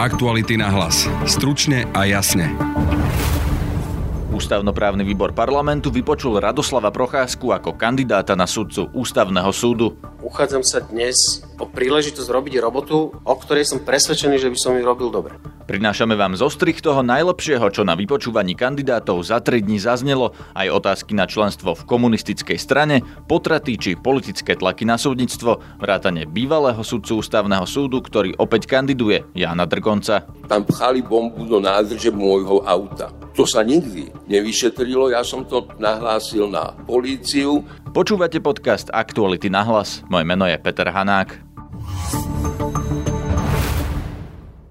Aktuality na hlas. Stručne a jasne. Ústavnoprávny výbor parlamentu vypočul Radoslava Procházku ako kandidáta na sudcu Ústavného súdu. Uchádzam sa dnes o príležitosť robiť robotu, o ktorej som presvedčený, že by som ju robil dobre. Prinášame vám zostrich toho najlepšieho, čo na vypočúvaní kandidátov za 3 dní zaznelo, aj otázky na členstvo v komunistickej strane, potraty či politické tlaky na súdnictvo, vrátane bývalého sudcu ústavného súdu, ktorý opäť kandiduje, Jana Drgonca. Tam pchali bombu do nádrže môjho auta. To sa nikdy nevyšetrilo, ja som to nahlásil na políciu. Počúvate podcast Aktuality na hlas. Moje meno je Peter Hanák.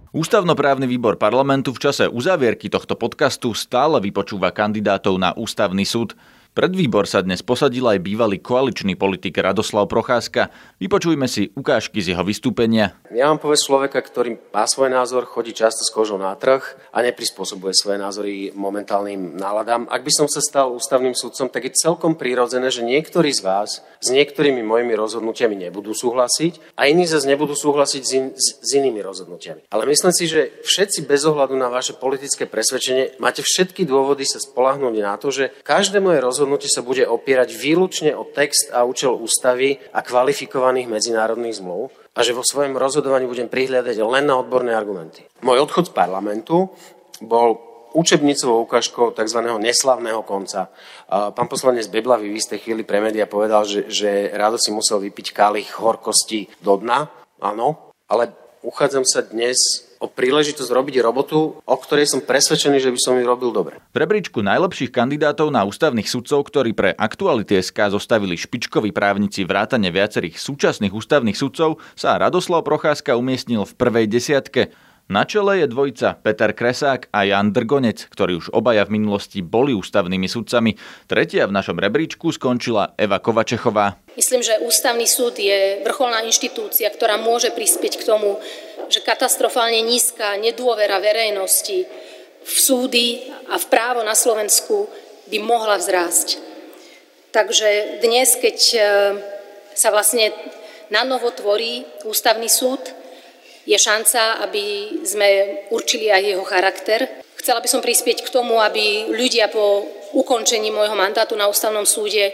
Ústavnoprávny výbor parlamentu v čase uzavierky tohto podcastu stále vypočúva kandidátov na ústavný súd. Pred výbor sa dnes posadil aj bývalý koaličný politik Radoslav Procházka. Vypočujme si ukážky z jeho vystúpenia. Ja mám povedz človeka, ktorý má svoj názor, chodí často s kožou na trh a neprispôsobuje svoje názory momentálnym náladám. Ak by som sa stal ústavným sudcom, tak je celkom prirodzené, že niektorí z vás s niektorými mojimi rozhodnutiami nebudú súhlasiť a iní zase nebudú súhlasiť s, in, s inými rozhodnutiami. Ale myslím si, že všetci bez ohľadu na vaše politické presvedčenie máte všetky dôvody sa spolahnúť na to, že každé moje rozhodnutie rozhodnutie sa bude opierať výlučne o text a účel ústavy a kvalifikovaných medzinárodných zmluv a že vo svojom rozhodovaní budem prihľadať len na odborné argumenty. Môj odchod z parlamentu bol učebnicovou ukážkou tzv. neslavného konca. Pán poslanec Beblavý v istej chvíli pre média povedal, že, že Rado si musel vypiť kalich horkosti do dna. Áno, ale uchádzam sa dnes o príležitosť robiť robotu, o ktorej som presvedčený, že by som ju robil dobre. V rebríčku najlepších kandidátov na ústavných sudcov, ktorí pre aktuality SK zostavili špičkoví právnici vrátane viacerých súčasných ústavných sudcov, sa Radoslav Procházka umiestnil v prvej desiatke. Na čele je dvojica Peter Kresák a Jan Drgonec, ktorí už obaja v minulosti boli ústavnými sudcami. Tretia v našom rebríčku skončila Eva Kovačechová. Myslím, že ústavný súd je vrcholná inštitúcia, ktorá môže prispieť k tomu, že katastrofálne nízka nedôvera verejnosti v súdy a v právo na Slovensku by mohla vzrásť. Takže dnes, keď e, sa vlastne na novo tvorí ústavný súd, je šanca, aby sme určili aj jeho charakter. Chcela by som prispieť k tomu, aby ľudia po ukončení môjho mandátu na ústavnom súde e,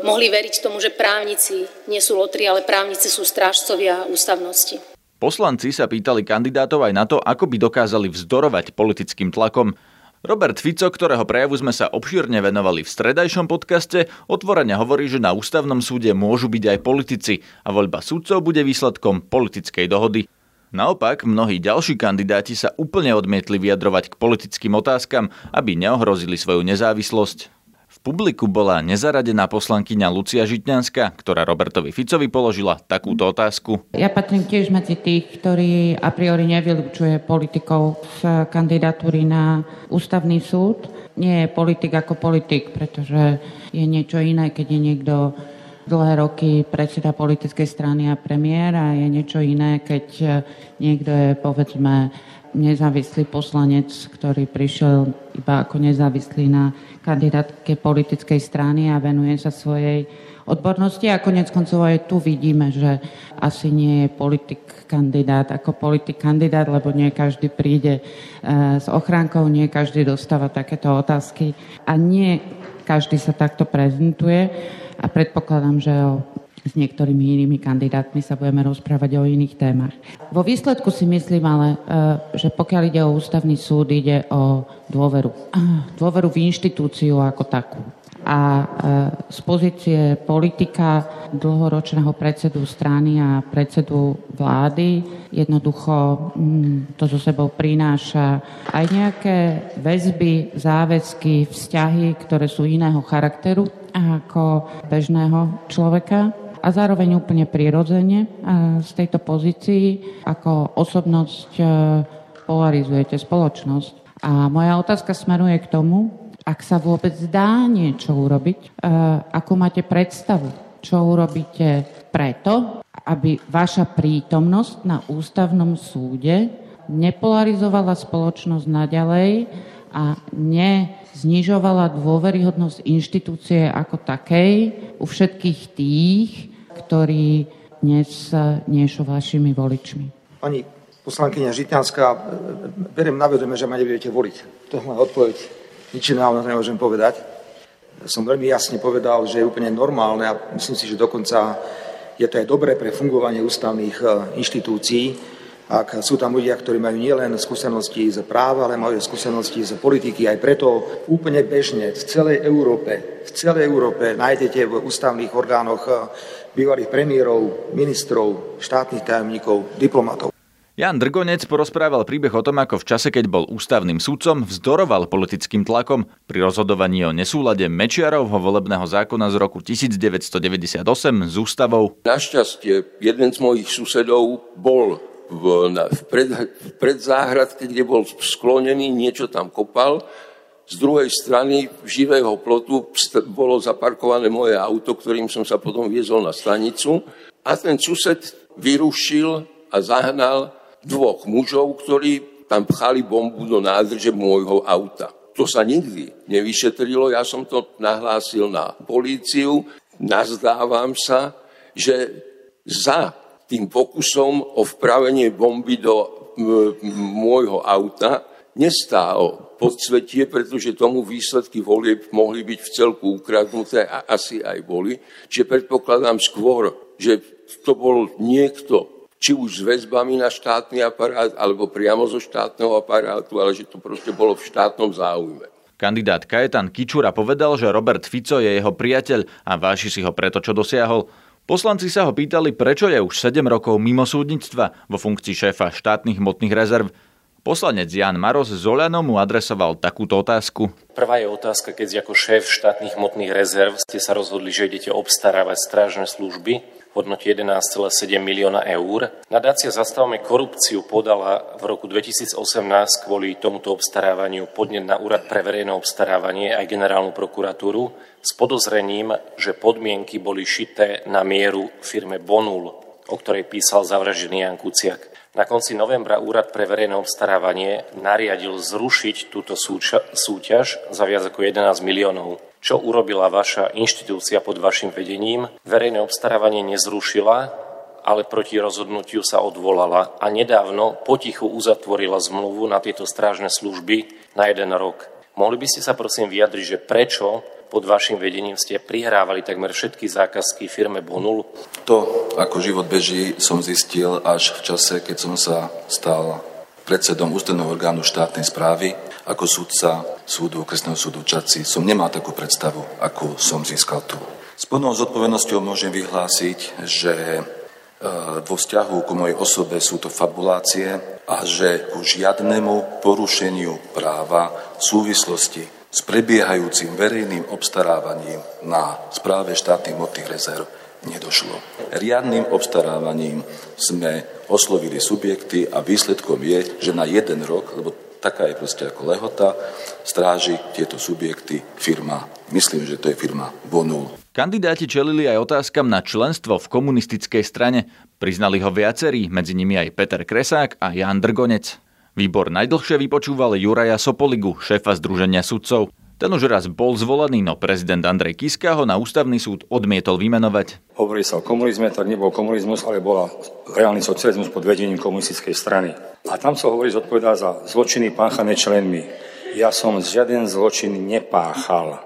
mohli veriť tomu, že právnici nie sú lotri, ale právnici sú strážcovia ústavnosti. Poslanci sa pýtali kandidátov aj na to, ako by dokázali vzdorovať politickým tlakom. Robert Fico, ktorého prejavu sme sa obšírne venovali v stredajšom podcaste, otvorene hovorí, že na ústavnom súde môžu byť aj politici a voľba sudcov bude výsledkom politickej dohody. Naopak, mnohí ďalší kandidáti sa úplne odmietli vyjadrovať k politickým otázkam, aby neohrozili svoju nezávislosť publiku bola nezaradená poslankyňa Lucia Žitňanská, ktorá Robertovi Ficovi položila takúto otázku. Ja patrím tiež medzi tých, ktorí a priori nevylučuje politikov z kandidatúry na ústavný súd. Nie je politik ako politik, pretože je niečo iné, keď je niekto dlhé roky predseda politickej strany a premiér a je niečo iné, keď niekto je povedzme nezávislý poslanec, ktorý prišiel iba ako nezávislý na kandidátke politickej strany a venuje sa svojej odbornosti. A konec koncov aj tu vidíme, že asi nie je politik kandidát ako politik kandidát, lebo nie každý príde e, s ochránkou, nie každý dostáva takéto otázky a nie každý sa takto prezentuje. A predpokladám, že o s niektorými inými kandidátmi sa budeme rozprávať o iných témach. Vo výsledku si myslím ale, e, že pokiaľ ide o ústavný súd, ide o dôveru. Dôveru v inštitúciu ako takú. A e, z pozície politika, dlhoročného predsedu strany a predsedu vlády jednoducho mm, to so sebou prináša aj nejaké väzby, záväzky, vzťahy, ktoré sú iného charakteru ako bežného človeka a zároveň úplne prirodzene z tejto pozícii ako osobnosť e, polarizujete spoločnosť. A moja otázka smeruje k tomu, ak sa vôbec dá niečo urobiť, e, ako máte predstavu, čo urobíte preto, aby vaša prítomnosť na ústavnom súde nepolarizovala spoločnosť naďalej a neznižovala dôveryhodnosť inštitúcie ako takej u všetkých tých, ktorí dnes nie sú vašimi voličmi. Pani Poslankyňa Žitňanská, beriem na vedomie, že ma nebudete voliť. To moja odpoveď. Nič iného nemôžem povedať. Som veľmi jasne povedal, že je úplne normálne a myslím si, že dokonca je to aj dobré pre fungovanie ústavných e, inštitúcií, ak sú tam ľudia, ktorí majú nielen skúsenosti z práva, ale majú skúsenosti z politiky. Aj preto úplne bežne v celej Európe, v celej Európe nájdete v ústavných orgánoch e, bývalých premiérov, ministrov, štátnych tajomníkov, diplomatov. Jan Drgonec porozprával príbeh o tom, ako v čase, keď bol ústavným súdcom, vzdoroval politickým tlakom pri rozhodovaní o nesúlade Mečiarovho volebného zákona z roku 1998 s ústavou. Našťastie, jeden z mojich susedov bol v, na, v, pred, v predzáhradke, kde bol sklonený, niečo tam kopal. Z druhej strany živého plotu bolo zaparkované moje auto, ktorým som sa potom viezol na stanicu. A ten sused vyrušil a zahnal dvoch mužov, ktorí tam pchali bombu do nádrže môjho auta. To sa nikdy nevyšetrilo, ja som to nahlásil na políciu, nazdávam sa, že za tým pokusom o vpravenie bomby do môjho auta nestálo podsvetie, pretože tomu výsledky volieb mohli byť v celku ukradnuté a asi aj boli. Čiže predpokladám skôr, že to bol niekto, či už s väzbami na štátny aparát, alebo priamo zo štátneho aparátu, ale že to proste bolo v štátnom záujme. Kandidát Kajetan Kičura povedal, že Robert Fico je jeho priateľ a váši si ho preto, čo dosiahol. Poslanci sa ho pýtali, prečo je už 7 rokov mimo súdnictva vo funkcii šéfa štátnych hmotných rezerv. Poslanec Jan Maros z Oľano mu adresoval takúto otázku. Prvá je otázka, keď ako šéf štátnych hmotných rezerv ste sa rozhodli, že idete obstarávať strážne služby hodnote 11,7 milióna eur. Nadácia Zastavme korupciu podala v roku 2018 kvôli tomuto obstarávaniu podnet na Úrad pre verejné obstarávanie aj generálnu prokuratúru s podozrením, že podmienky boli šité na mieru firme Bonul, o ktorej písal zavražený Jan Kuciak. Na konci novembra Úrad pre verejné obstarávanie nariadil zrušiť túto súťaž za viac ako 11 miliónov. Čo urobila vaša inštitúcia pod vašim vedením? Verejné obstarávanie nezrušila, ale proti rozhodnutiu sa odvolala a nedávno potichu uzatvorila zmluvu na tieto strážne služby na jeden rok. Mohli by ste sa prosím vyjadriť, že prečo pod vašim vedením ste prihrávali takmer všetky zákazky firme Bonul? To, ako život beží, som zistil až v čase, keď som sa stal predsedom ústredného orgánu štátnej správy ako súdca súdu, okresného súdu Čaci som nemal takú predstavu, ako som získal tu. S plnou zodpovednosťou môžem vyhlásiť, že e, vo vzťahu ku mojej osobe sú to fabulácie a že ku žiadnemu porušeniu práva v súvislosti s prebiehajúcim verejným obstarávaním na správe štátnych motných rezerv nedošlo. Riadným obstarávaním sme oslovili subjekty a výsledkom je, že na jeden rok, lebo taká je proste ako lehota, stráži tieto subjekty firma, myslím, že to je firma Bonul. Kandidáti čelili aj otázkam na členstvo v komunistickej strane. Priznali ho viacerí, medzi nimi aj Peter Kresák a Jan Drgonec. Výbor najdlhšie vypočúval Juraja Sopoligu, šéfa Združenia sudcov. Ten už raz bol zvolený, no prezident Andrej Kiska ho na ústavný súd odmietol vymenovať. Hovorí sa o komunizme, tak nebol komunizmus, ale bola reálny socializmus pod vedením komunistickej strany. A tam sa hovorí, zodpovedá za zločiny páchané členmi. Ja som žiaden zločin nepáchal.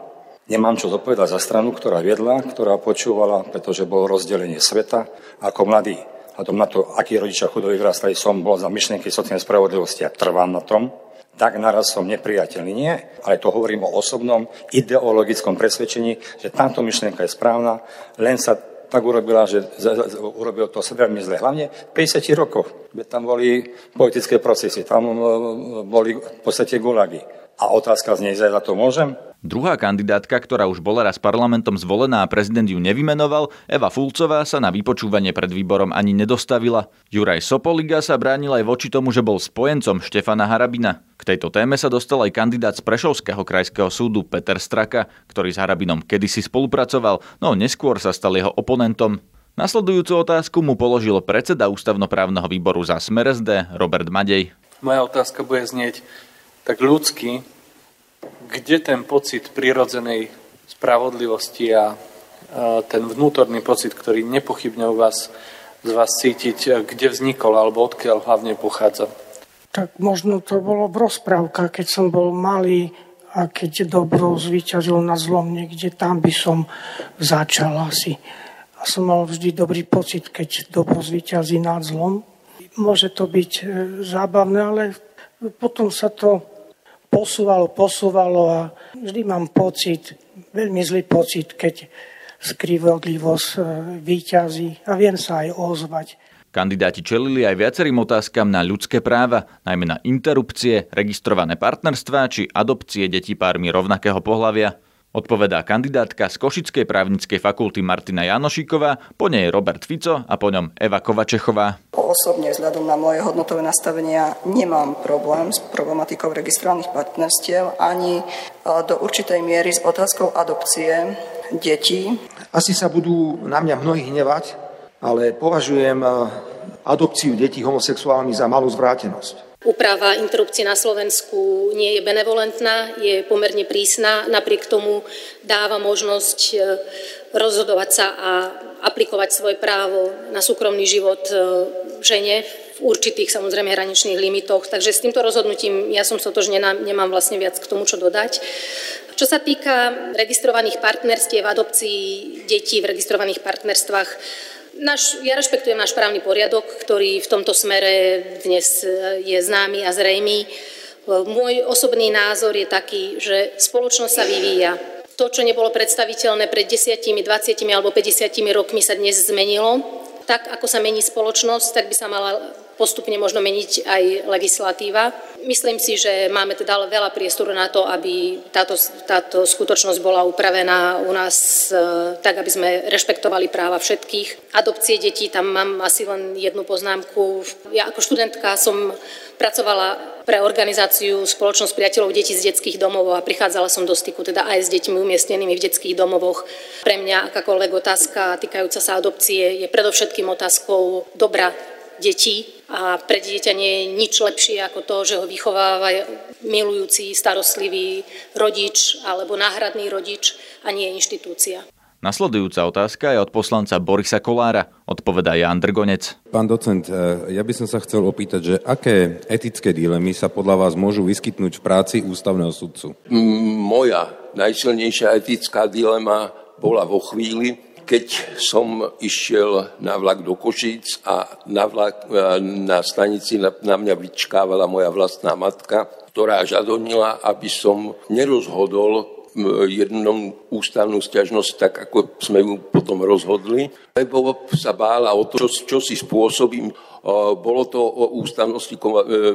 Nemám čo zodpovedať za stranu, ktorá viedla, ktorá počúvala, pretože bolo rozdelenie sveta. Ako mladý, a to na to, akí rodičia chudoví vyrastali, som bol za myšlienky sociálnej spravodlivosti a trvám na tom tak naraz som nepriateľný. Nie, ale to hovorím o osobnom ideologickom presvedčení, že táto myšlienka je správna, len sa tak urobila, že urobil to veľmi zle. Hlavne v 50 rokoch, kde tam boli politické procesy, tam e, boli v podstate gulagy. A otázka znie, za to môžem? Druhá kandidátka, ktorá už bola raz parlamentom zvolená a prezident ju nevymenoval, Eva Fulcová sa na vypočúvanie pred výborom ani nedostavila. Juraj Sopoliga sa bránil aj voči tomu, že bol spojencom Štefana Harabina. K tejto téme sa dostal aj kandidát z Prešovského krajského súdu Peter Straka, ktorý s Harabinom kedysi spolupracoval, no neskôr sa stal jeho oponentom. Nasledujúcu otázku mu položil predseda ústavnoprávneho výboru za Smer SD Robert Madej. Moja otázka bude znieť tak ľudsky, kde ten pocit prirodzenej spravodlivosti a ten vnútorný pocit, ktorý nepochybne u vás z vás cítiť, kde vznikol alebo odkiaľ hlavne pochádza? Tak možno to bolo v rozprávkach, keď som bol malý a keď dobro zvíťazilo na zlom niekde, tam by som začal asi. A som mal vždy dobrý pocit, keď dobro zvíťazí nad zlom. Môže to byť e, zábavné, ale potom sa to posúvalo, posúvalo a vždy mám pocit, veľmi zlý pocit, keď skrivodlivosť e, výťazí a viem sa aj ozvať. Kandidáti čelili aj viacerým otázkam na ľudské práva, najmä na interrupcie, registrované partnerstvá či adopcie detí pármi rovnakého pohľavia. Odpovedá kandidátka z Košickej právnickej fakulty Martina Janošíková, po nej Robert Fico a po ňom Eva Kovačechová. Osobne vzhľadom na moje hodnotové nastavenia nemám problém s problematikou registrovaných partnerstiev ani e, do určitej miery s otázkou adopcie detí. Asi sa budú na mňa mnohí hnevať, ale považujem e, adopciu detí homosexuálnych za malú zvrátenosť. Úprava interrupcie na Slovensku nie je benevolentná, je pomerne prísna, napriek tomu dáva možnosť e, rozhodovať sa a aplikovať svoje právo na súkromný život e, žene v určitých samozrejme hraničných limitoch. Takže s týmto rozhodnutím ja som sotožnená, nemám vlastne viac k tomu, čo dodať. Čo sa týka registrovaných partnerstiev, adopcií detí v registrovaných partnerstvách, Naš, ja rešpektujem náš právny poriadok, ktorý v tomto smere dnes e, je známy a zrejmý. E, môj osobný názor je taký, že spoločnosť sa vyvíja. To, čo nebolo predstaviteľné pred 10, 20 alebo 50 rokmi sa dnes zmenilo. Tak, ako sa mení spoločnosť, tak by sa mala postupne možno meniť aj legislatíva. Myslím si, že máme teda veľa priestoru na to, aby táto, táto skutočnosť bola upravená u nás e, tak, aby sme rešpektovali práva všetkých. Adopcie detí, tam mám asi len jednu poznámku. Ja ako študentka som pracovala pre organizáciu Spoločnosť priateľov detí z detských domov a prichádzala som do styku teda aj s deťmi umiestnenými v detských domovoch. Pre mňa akákoľvek otázka týkajúca sa adopcie je predovšetkým otázkou dobra detí a pre dieťa nie je nič lepšie ako to, že ho vychováva milujúci, starostlivý rodič alebo náhradný rodič a nie inštitúcia. Nasledujúca otázka je od poslanca Borisa Kolára, odpovedá Jan Drgonec. Pán docent, e, ja by som sa chcel opýtať, že aké etické dilemy sa podľa vás môžu vyskytnúť v práci ústavného sudcu? Moja najsilnejšia etická dilema bola vo chvíli, keď som išiel na vlak do Košíc a na, vlak, e, na stanici na, na mňa vyčkávala moja vlastná matka, ktorá žadonila, aby som nerozhodol jednom ústavnú stiažnosť, tak ako sme ju potom rozhodli, lebo sa bála o to, čo, čo si spôsobím. Bolo to o ústavnosti e,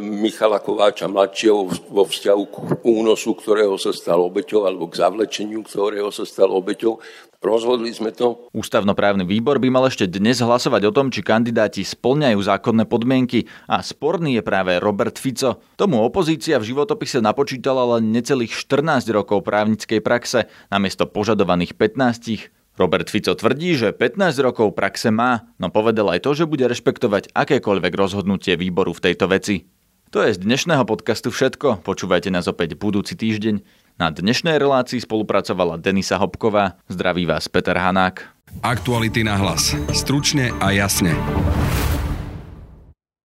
Michala Kováča mladšieho vo vzťahu k únosu, ktorého sa stal obeťou, alebo k zavlečeniu, ktorého sa stal obeťou. Rozhodli sme to. Ústavnoprávny výbor by mal ešte dnes hlasovať o tom, či kandidáti splňajú zákonné podmienky a sporný je práve Robert Fico. Tomu opozícia v životopise napočítala len necelých 14 rokov právnickej praxe namiesto požadovaných 15. Robert Fico tvrdí, že 15 rokov praxe má, no povedal aj to, že bude rešpektovať akékoľvek rozhodnutie výboru v tejto veci. To je z dnešného podcastu všetko, počúvajte nás opäť budúci týždeň. Na dnešnej relácii spolupracovala Denisa Hopková. Zdraví vás Peter Hanák. Aktuality na hlas. Stručne a jasne.